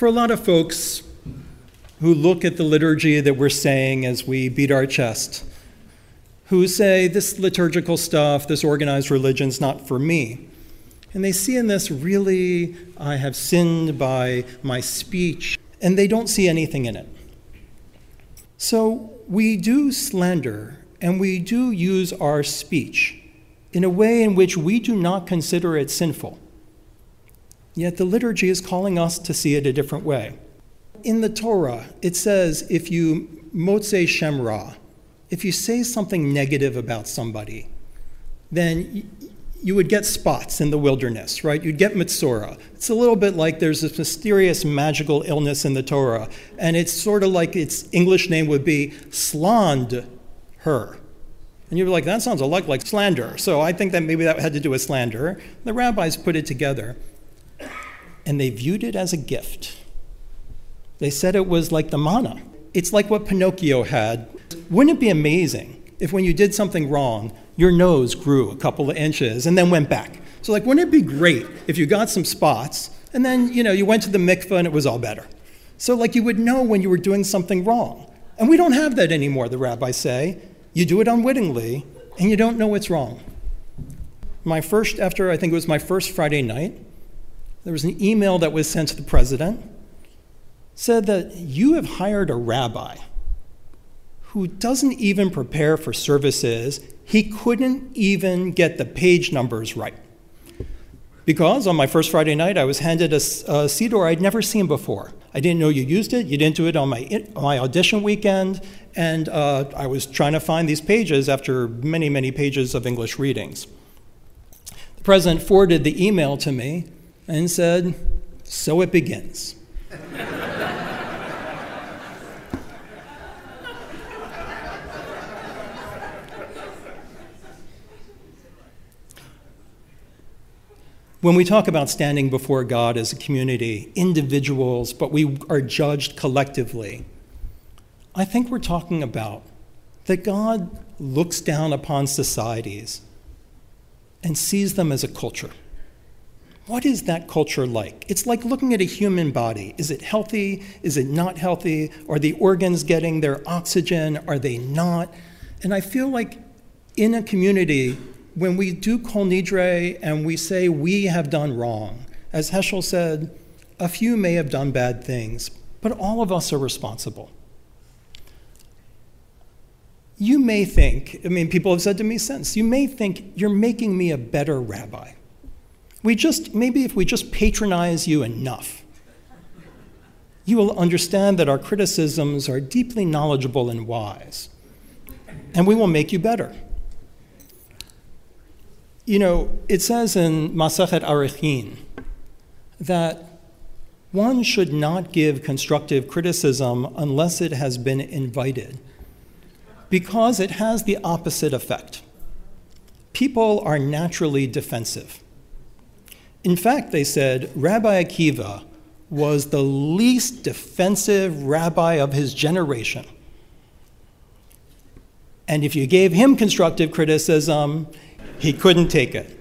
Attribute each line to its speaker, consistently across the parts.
Speaker 1: For a lot of folks who look at the liturgy that we're saying as we beat our chest, who say, this liturgical stuff, this organized religion's not for me. And they see in this, really, I have sinned by my speech, and they don't see anything in it. So we do slander and we do use our speech in a way in which we do not consider it sinful. Yet the liturgy is calling us to see it a different way. In the Torah, it says if you motze shem ra, if you say something negative about somebody, then you would get spots in the wilderness, right? You'd get Mitzora. It's a little bit like there's this mysterious magical illness in the Torah, and it's sort of like its English name would be sland her. And you're like, that sounds a lot like slander. So I think that maybe that had to do with slander. The rabbis put it together, and they viewed it as a gift. They said it was like the manna. It's like what Pinocchio had. Wouldn't it be amazing if when you did something wrong, your nose grew a couple of inches and then went back? So, like, wouldn't it be great if you got some spots and then, you know, you went to the mikveh and it was all better? So, like, you would know when you were doing something wrong. And we don't have that anymore, the rabbis say. You do it unwittingly, and you don't know what's wrong. My first, after I think it was my first Friday night, there was an email that was sent to the president, said that you have hired a rabbi who doesn't even prepare for services. He couldn't even get the page numbers right. Because on my first Friday night, I was handed a, a siddur I'd never seen before. I didn't know you used it. You didn't do it on my, on my audition weekend. And uh, I was trying to find these pages after many, many pages of English readings. The president forwarded the email to me and said, So it begins. When we talk about standing before God as a community, individuals, but we are judged collectively, I think we're talking about that God looks down upon societies and sees them as a culture. What is that culture like? It's like looking at a human body. Is it healthy? Is it not healthy? Are the organs getting their oxygen? Are they not? And I feel like in a community, when we do kol nidre and we say we have done wrong, as Heschel said, a few may have done bad things, but all of us are responsible. You may think, I mean, people have said to me since, you may think you're making me a better rabbi. We just, maybe if we just patronize you enough, you will understand that our criticisms are deeply knowledgeable and wise, and we will make you better. You know, it says in Masachet Arichin that one should not give constructive criticism unless it has been invited, because it has the opposite effect. People are naturally defensive. In fact, they said Rabbi Akiva was the least defensive rabbi of his generation. And if you gave him constructive criticism, he couldn't take it.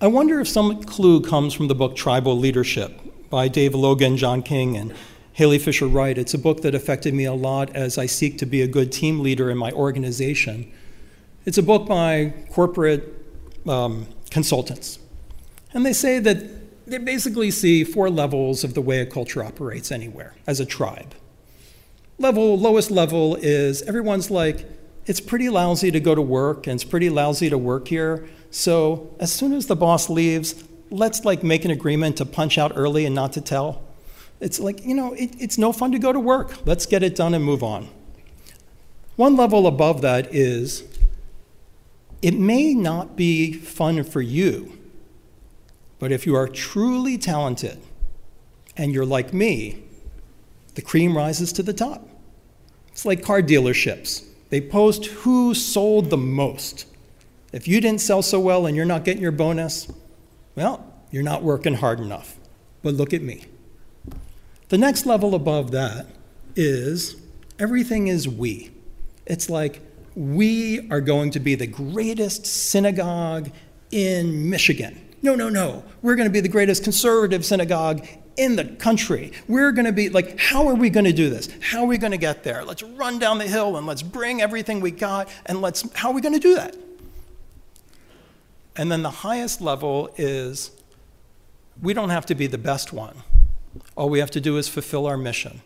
Speaker 1: I wonder if some clue comes from the book Tribal Leadership by Dave Logan, John King, and Halee Fischer-Wright. It's a book that affected me a lot as I seek to be a good team leader in my organization. It's a book by corporate um, consultants. And they say that they basically see four levels of the way a culture operates anywhere as a tribe. Level, lowest level is everyone's like, it's pretty lousy to go to work and it's pretty lousy to work here. So as soon as the boss leaves, let's like make an agreement to punch out early and not to tell. It's like, you know, it, it's no fun to go to work. Let's get it done and move on. One level above that is it may not be fun for you, but if you are truly talented and you're like me, the cream rises to the top. It's like car dealerships. They post who sold the most. If you didn't sell so well and you're not getting your bonus, well, you're not working hard enough. But look at me. The next level above that is everything is we. It's like we are going to be the greatest synagogue in Michigan. No, no, no. We're going to be the greatest conservative synagogue in the country. We're going to be like, how are we going to do this? How are we going to get there? Let's run down the hill and let's bring everything we got and let's, how are we going to do that? And then the highest level is we don't have to be the best one. All we have to do is fulfill our mission.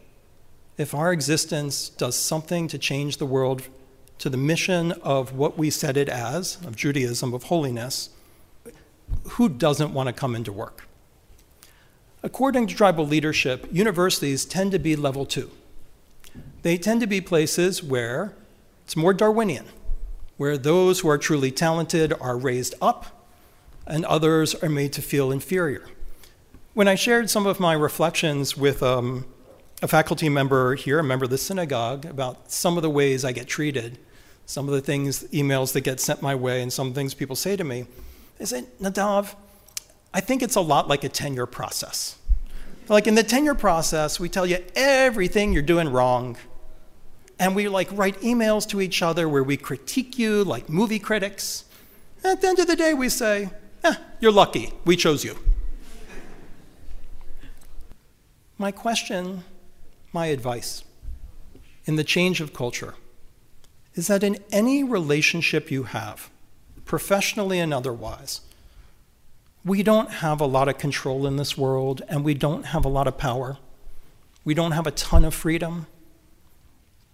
Speaker 1: If our existence does something to change the world to the mission of what we set it as, of Judaism, of holiness, who doesn't want to come into work? According to tribal leadership, universities tend to be level two. They tend to be places where it's more Darwinian, where those who are truly talented are raised up and others are made to feel inferior. When I shared some of my reflections with um, a faculty member here, a member of the synagogue, about some of the ways I get treated, some of the things, emails that get sent my way, and some things people say to me, they say, Nadav, I think it's a lot like a tenure process. Like in the tenure process, we tell you everything you're doing wrong. And we like write emails to each other where we critique you like movie critics. And at the end of the day, we say, eh, you're lucky. We chose you. My question, my advice in the change of culture is that in any relationship you have, professionally and otherwise, we don't have a lot of control in this world and we don't have a lot of power. We don't have a ton of freedom.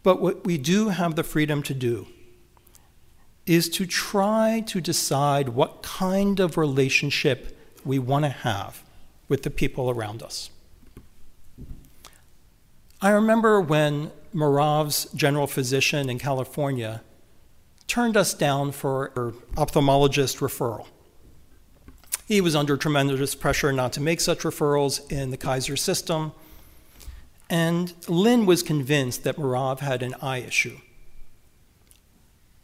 Speaker 1: But what we do have the freedom to do is to try to decide what kind of relationship we want to have with the people around us. I remember when Mirav's general physician in California turned us down for ophthalmologist referral. He was under tremendous pressure not to make such referrals in the Kaiser system. And Lynn was convinced that Mirav had an eye issue.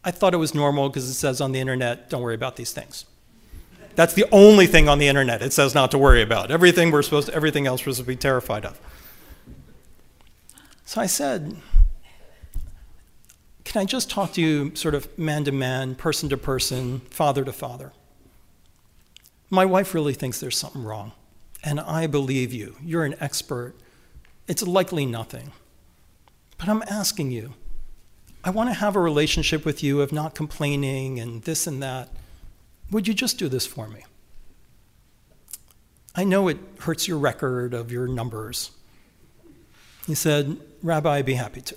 Speaker 1: I thought it was normal because it says on the internet, don't worry about these things. That's the only thing on the internet it says not to worry about. Everything we're supposed to, everything else we're supposed to be terrified of. So I said, Can I just talk to you sort of man to man, person to person, father to father? My wife really thinks there's something wrong, and I believe you. You're an expert. It's likely nothing. But I'm asking you, I want to have a relationship with you of not complaining and this and that. Would you just do this for me? I know it hurts your record of your numbers. He said, Rabbi, I'd be happy to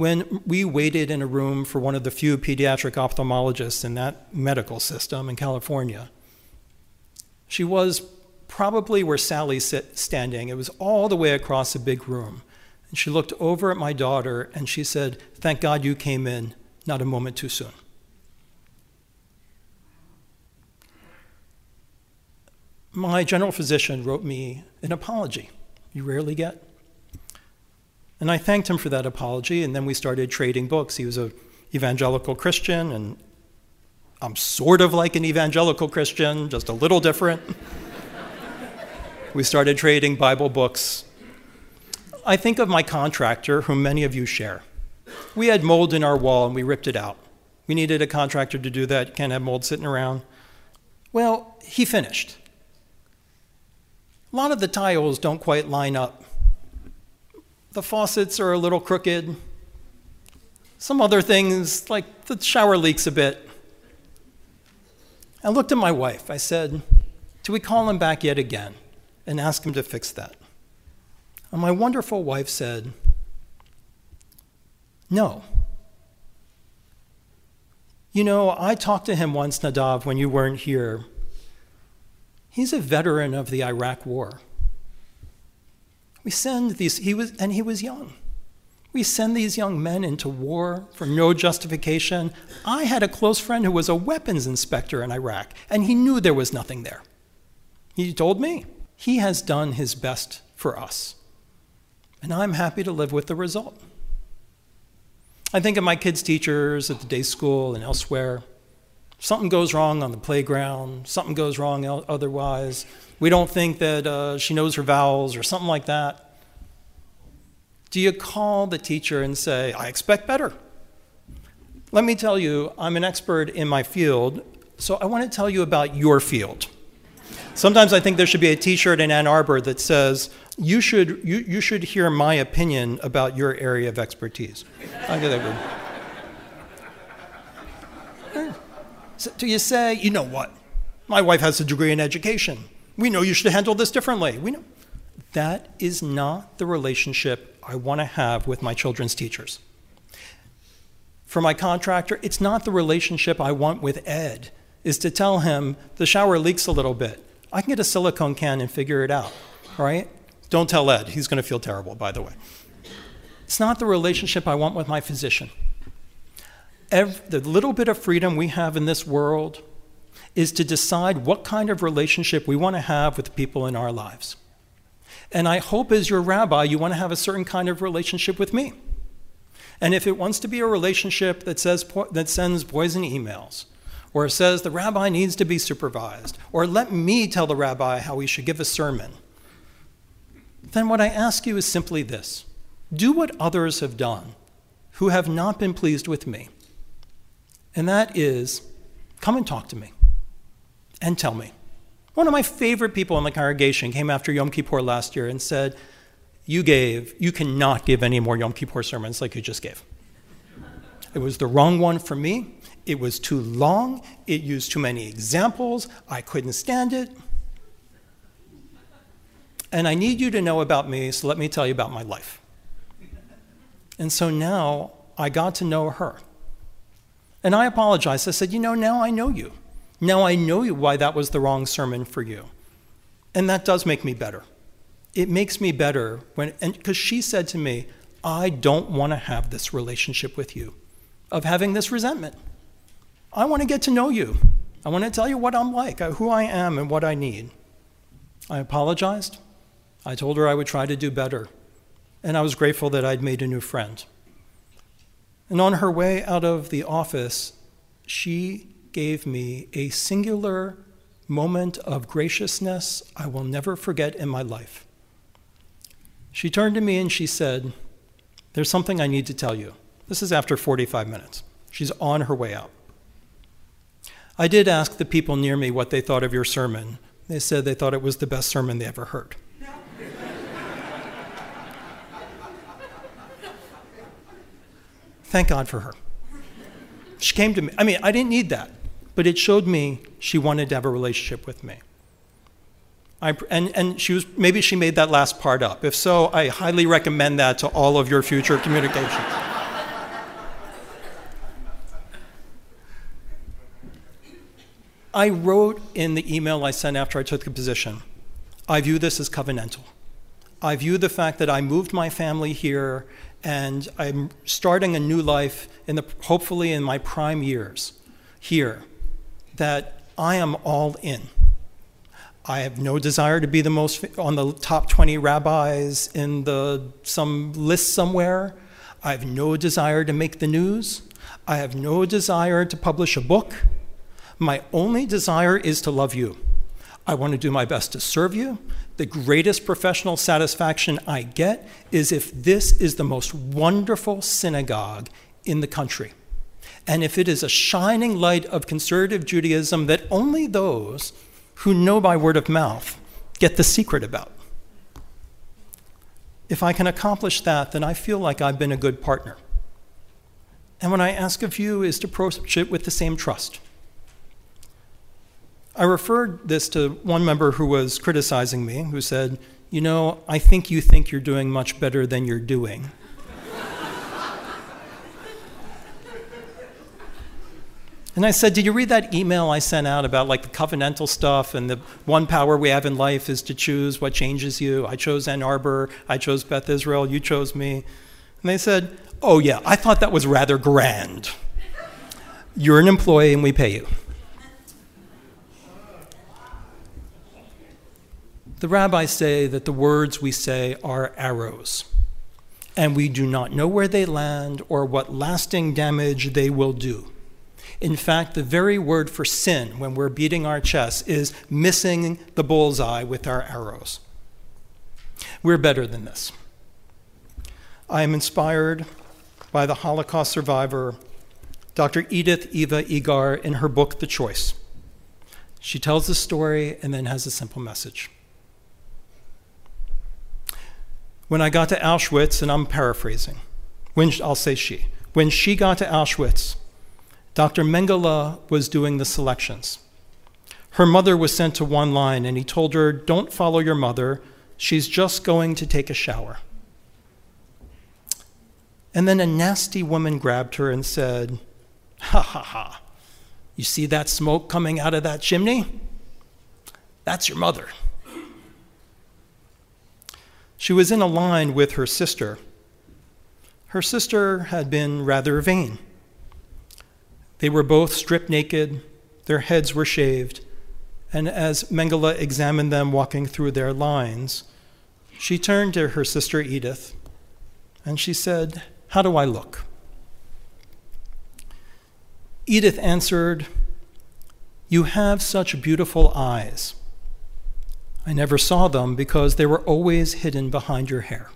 Speaker 1: when we waited in a room for one of the few pediatric ophthalmologists in that medical system in California, she was probably where Sally's sit, standing. It was all the way across a big room. And she looked over at my daughter and she said, Thank God you came in, not a moment too soon. My general physician wrote me an apology you rarely get. And I thanked him for that apology, and then we started trading books. He was an evangelical Christian, and I'm sort of like an evangelical Christian, just a little different. we started trading Bible books. I think of my contractor, whom many of you share. We had mold in our wall, and we ripped it out. We needed a contractor to do that. You can't have mold sitting around. Well, he finished. A lot of the tiles don't quite line up the faucets are a little crooked. Some other things, like the shower leaks a bit. I looked at my wife. I said, Do we call him back yet again and ask him to fix that? And my wonderful wife said, No. You know, I talked to him once, Nadav, when you weren't here. He's a veteran of the Iraq War. We send these, he was, and he was young. We send these young men into war for no justification. I had a close friend who was a weapons inspector in Iraq, and he knew there was nothing there. He told me he has done his best for us, and I'm happy to live with the result. I think of my kids' teachers at the day school and elsewhere. Something goes wrong on the playground, something goes wrong otherwise. We don't think that uh, she knows her vowels or something like that. Do you call the teacher and say, I expect better? Let me tell you, I'm an expert in my field, so I want to tell you about your field. Sometimes I think there should be a t shirt in Ann Arbor that says, you should, you, you should hear my opinion about your area of expertise. I think that. Do you say, you know what? My wife has a degree in education. We know you should handle this differently. We know. That is not the relationship I want to have with my children's teachers. For my contractor, it's not the relationship I want with Ed, is to tell him the shower leaks a little bit. I can get a silicone can and figure it out, right? Don't tell Ed, he's going to feel terrible, by the way. It's not the relationship I want with my physician. Every, the little bit of freedom we have in this world is to decide what kind of relationship we want to have with people in our lives. And I hope, as your rabbi, you want to have a certain kind of relationship with me. And if it wants to be a relationship that, says, that sends poison emails, or says the rabbi needs to be supervised, or let me tell the rabbi how he should give a sermon, then what I ask you is simply this do what others have done who have not been pleased with me. And that is come and talk to me and tell me. One of my favorite people in the congregation came after Yom Kippur last year and said, You gave, you cannot give any more Yom Kippur sermons like you just gave. It was the wrong one for me. It was too long. It used too many examples. I couldn't stand it. And I need you to know about me, so let me tell you about my life. And so now I got to know her. And I apologized. I said, You know, now I know you. Now I know you why that was the wrong sermon for you. And that does make me better. It makes me better when, because she said to me, I don't want to have this relationship with you of having this resentment. I want to get to know you. I want to tell you what I'm like, who I am, and what I need. I apologized. I told her I would try to do better, and I was grateful that I'd made a new friend. And on her way out of the office, she gave me a singular moment of graciousness I will never forget in my life. She turned to me and she said, There's something I need to tell you. This is after 45 minutes. She's on her way out. I did ask the people near me what they thought of your sermon. They said they thought it was the best sermon they ever heard. Thank God for her. She came to me. I mean, I didn't need that, but it showed me she wanted to have a relationship with me. I, and, and she was, maybe she made that last part up. If so, I highly recommend that to all of your future communications. I wrote in the email I sent after I took the position I view this as covenantal. I view the fact that I moved my family here and I'm starting a new life in the, hopefully in my prime years here, that I am all in. I have no desire to be the most on the top 20 rabbis in the some list somewhere. I have no desire to make the news. I have no desire to publish a book. My only desire is to love you. I want to do my best to serve you the greatest professional satisfaction I get is if this is the most wonderful synagogue in the country. And if it is a shining light of conservative Judaism that only those who know by word of mouth get the secret about. If I can accomplish that, then I feel like I've been a good partner. And what I ask of you is to approach it with the same trust. I referred this to one member who was criticizing me, who said, You know, I think you think you're doing much better than you're doing. and I said, Did you read that email I sent out about like the covenantal stuff and the one power we have in life is to choose what changes you? I chose Ann Arbor, I chose Beth Israel, you chose me. And they said, Oh, yeah, I thought that was rather grand. You're an employee and we pay you. The rabbis say that the words we say are arrows, and we do not know where they land or what lasting damage they will do. In fact, the very word for sin when we're beating our chests is missing the bullseye with our arrows. We're better than this. I am inspired by the Holocaust survivor, Dr. Edith Eva Eger, in her book, The Choice. She tells the story and then has a simple message. When I got to Auschwitz, and I'm paraphrasing, when I'll say she, when she got to Auschwitz, Dr. Mengele was doing the selections. Her mother was sent to one line, and he told her, Don't follow your mother. She's just going to take a shower. And then a nasty woman grabbed her and said, Ha ha ha. You see that smoke coming out of that chimney? That's your mother. She was in a line with her sister. Her sister had been rather vain. They were both stripped naked, their heads were shaved, and as Mengele examined them walking through their lines, she turned to her sister Edith and she said, How do I look? Edith answered, You have such beautiful eyes. I never saw them because they were always hidden behind your hair.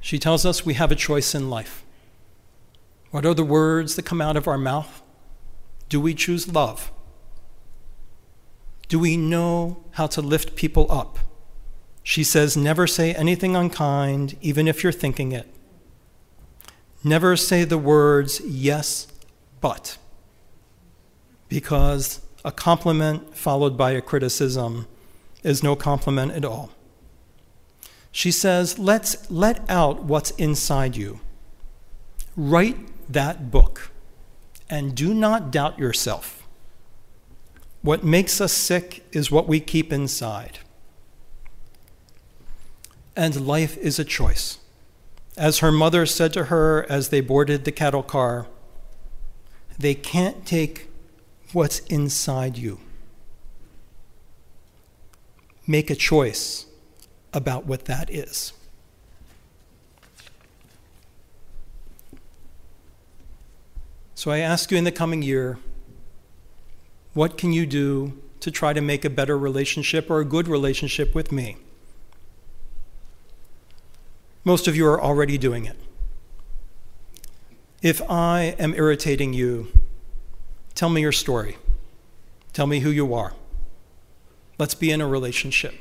Speaker 1: She tells us we have a choice in life. What are the words that come out of our mouth? Do we choose love? Do we know how to lift people up? She says, never say anything unkind, even if you're thinking it. Never say the words, yes, but. Because a compliment followed by a criticism is no compliment at all. She says, Let's let out what's inside you. Write that book and do not doubt yourself. What makes us sick is what we keep inside. And life is a choice. As her mother said to her as they boarded the cattle car, they can't take what's inside you. Make a choice about what that is. So I ask you in the coming year, what can you do to try to make a better relationship or a good relationship with me? Most of you are already doing it. If I am irritating you, tell me your story. Tell me who you are. Let's be in a relationship.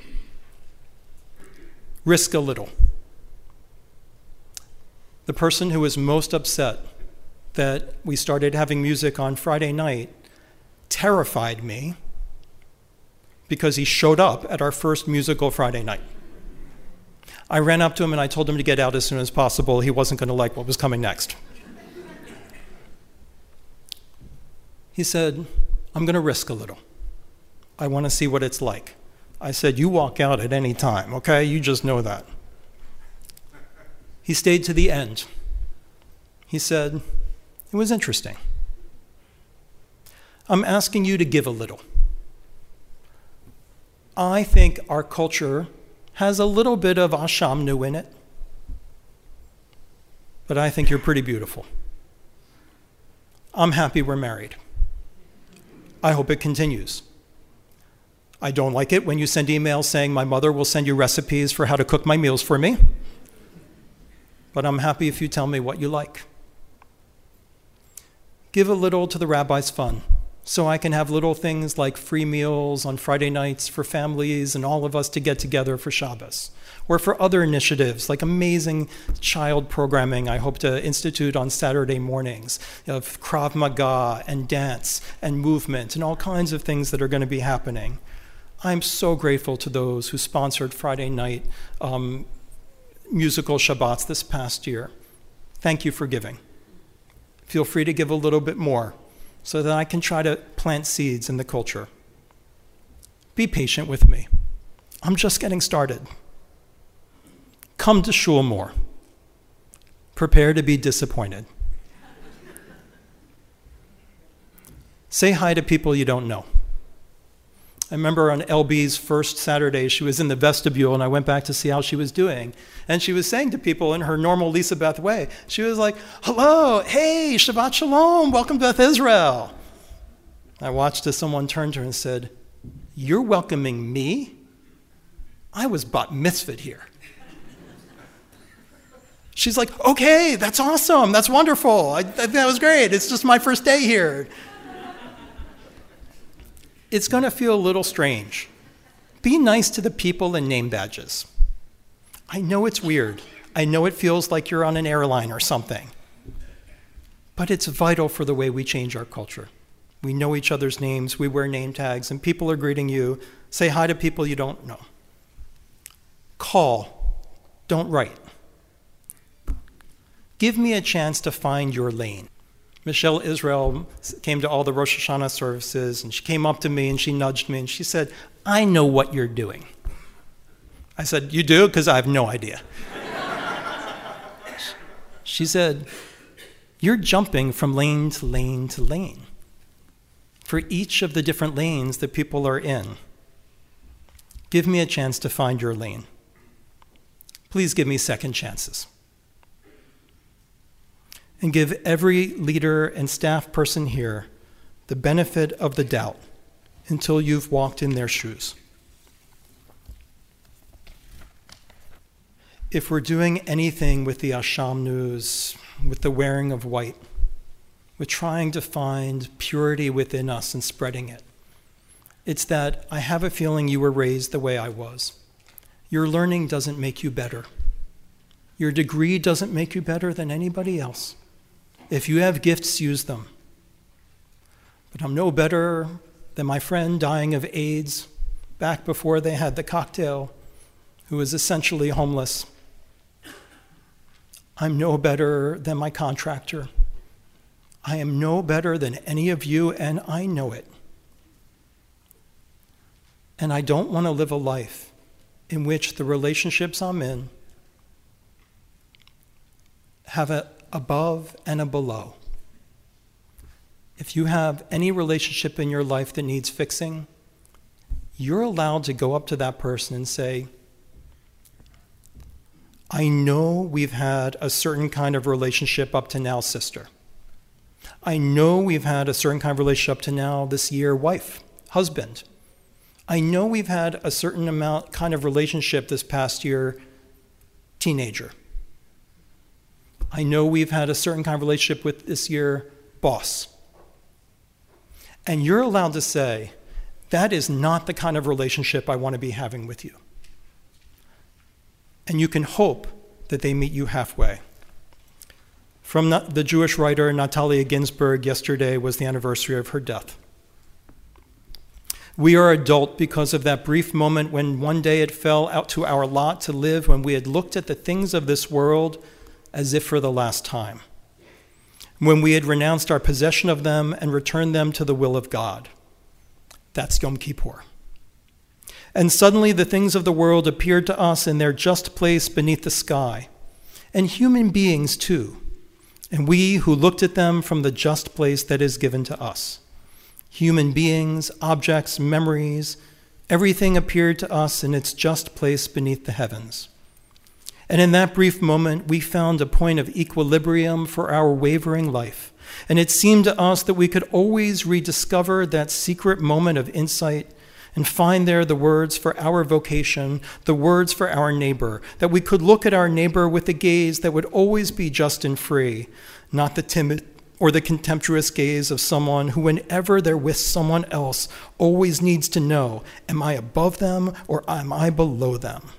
Speaker 1: Risk a little. The person who was most upset that we started having music on Friday night terrified me because he showed up at our first musical Friday night. I ran up to him and I told him to get out as soon as possible. He wasn't going to like what was coming next. He said, I'm going to risk a little. I want to see what it's like. I said, You walk out at any time, okay? You just know that. He stayed to the end. He said, it was interesting. I'm asking you to give a little. I think our culture has a little bit of Ashamnu in it, but I think you're pretty beautiful. I'm happy we're married. I hope it continues. I don't like it when you send emails saying my mother will send you recipes for how to cook my meals for me, but I'm happy if you tell me what you like. Give a little to the rabbi's fund so I can have little things like free meals on Friday nights for families and all of us to get together for Shabbos, or for other initiatives like amazing child programming I hope to institute on Saturday mornings of Krav Maga and dance and movement and all kinds of things that are going to be happening. I'm so grateful to those who sponsored Friday night um, musical Shabbats this past year. Thank you for giving feel free to give a little bit more so that I can try to plant seeds in the culture. Be patient with me. I'm just getting started. Come to shul more. Prepare to be disappointed. Say hi to people you don't know. I remember on LB's first Saturday, she was in the vestibule, and I went back to see how she was doing. And she was saying to people in her normal Lisa Beth way, she was like, Hello, hey, Shabbat Shalom, welcome to Beth Israel. I watched as someone turned to her and said, You're welcoming me? I was bat mitzvahed here. She's like, Okay, that's awesome, that's wonderful. I, that was great. It's just my first day here. it's going to feel a little strange. Be nice to the people in name badges. I know it's weird. I know it feels like you're on an airline or something. But it's vital for the way we change our culture. We know each other's names, we wear name tags, and people are greeting you. Say hi to people you don't know. Call, don't write. Give me a chance to find your lane. Michelle Israel came to all the Rosh Hashanah services, and she came up to me and she nudged me and she said, I know what you're doing. I said, You do? Because I have no idea. she said, You're jumping from lane to lane to lane for each of the different lanes that people are in. Give me a chance to find your lane. Please give me second chances and give every leader and staff person here the benefit of the doubt until you've walked in their shoes. If we're doing anything with the Ashamnus, with the wearing of white, with trying to find purity within us and spreading it, it's that I have a feeling you were raised the way I was. Your learning doesn't make you better. Your degree doesn't make you better than anybody else. If you have gifts, use them. But I'm no better than my friend dying of AIDS back before they had the cocktail, who was essentially homeless. I'm no better than my contractor. I am no better than any of you, and I know it. And I don't want to live a life in which the relationships I'm in have a above and a below. If you have any relationship in your life that needs fixing, you're allowed to go up to that person and say, I know we've had a certain kind of relationship up to now, sister. I know we've had a certain kind of relationship up to now this year, wife, husband. I know we've had a certain amount kind of relationship this past year, teenager. I know we've had a certain kind of relationship with this year boss. And you're allowed to say, that is not the kind of relationship I want to be having with you. And you can hope that they meet you halfway. From the Jewish writer Natalia Ginzburg, yesterday was the anniversary of her death. We are adult because of that brief moment when one day it fell out to our lot to live when we had looked at the things of this world as if for the last time, when we had renounced our possession of them and returned them to the will of God. That's Yom Kippur. And suddenly the things of the world appeared to us in their just place beneath the sky, and human beings too, and we who looked at them from the just place that is given to us. Human beings, objects, memories, everything appeared to us in its just place beneath the heavens. And in that brief moment, we found a point of equilibrium for our wavering life. And it seemed to us that we could always rediscover that secret moment of insight and find there the words for our vocation, the words for our neighbor, that we could look at our neighbor with a gaze that would always be just and free, not the timid or the contemptuous gaze of someone who, whenever they're with someone else, always needs to know Am I above them or am I below them?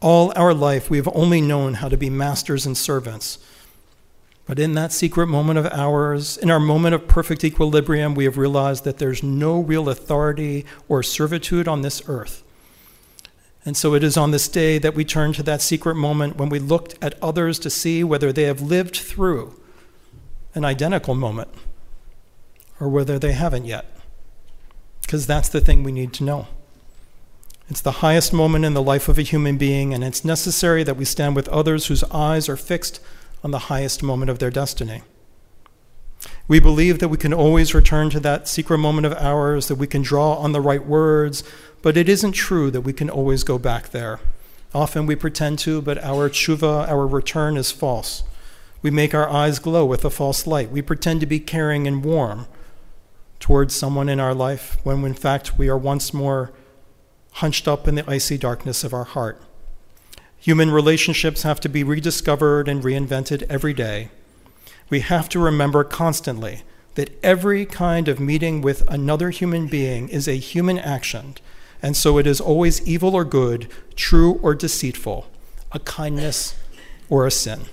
Speaker 1: All our life, we have only known how to be masters and servants. But in that secret moment of ours, in our moment of perfect equilibrium, we have realized that there's no real authority or servitude on this earth. And so it is on this day that we turn to that secret moment when we looked at others to see whether they have lived through an identical moment or whether they haven't yet. Because that's the thing we need to know. It's the highest moment in the life of a human being, and it's necessary that we stand with others whose eyes are fixed on the highest moment of their destiny. We believe that we can always return to that secret moment of ours, that we can draw on the right words, but it isn't true that we can always go back there. Often we pretend to, but our tshuva, our return, is false. We make our eyes glow with a false light. We pretend to be caring and warm towards someone in our life when, in fact, we are once more hunched up in the icy darkness of our heart. Human relationships have to be rediscovered and reinvented every day. We have to remember constantly that every kind of meeting with another human being is a human action, and so it is always evil or good, true or deceitful, a kindness or a sin.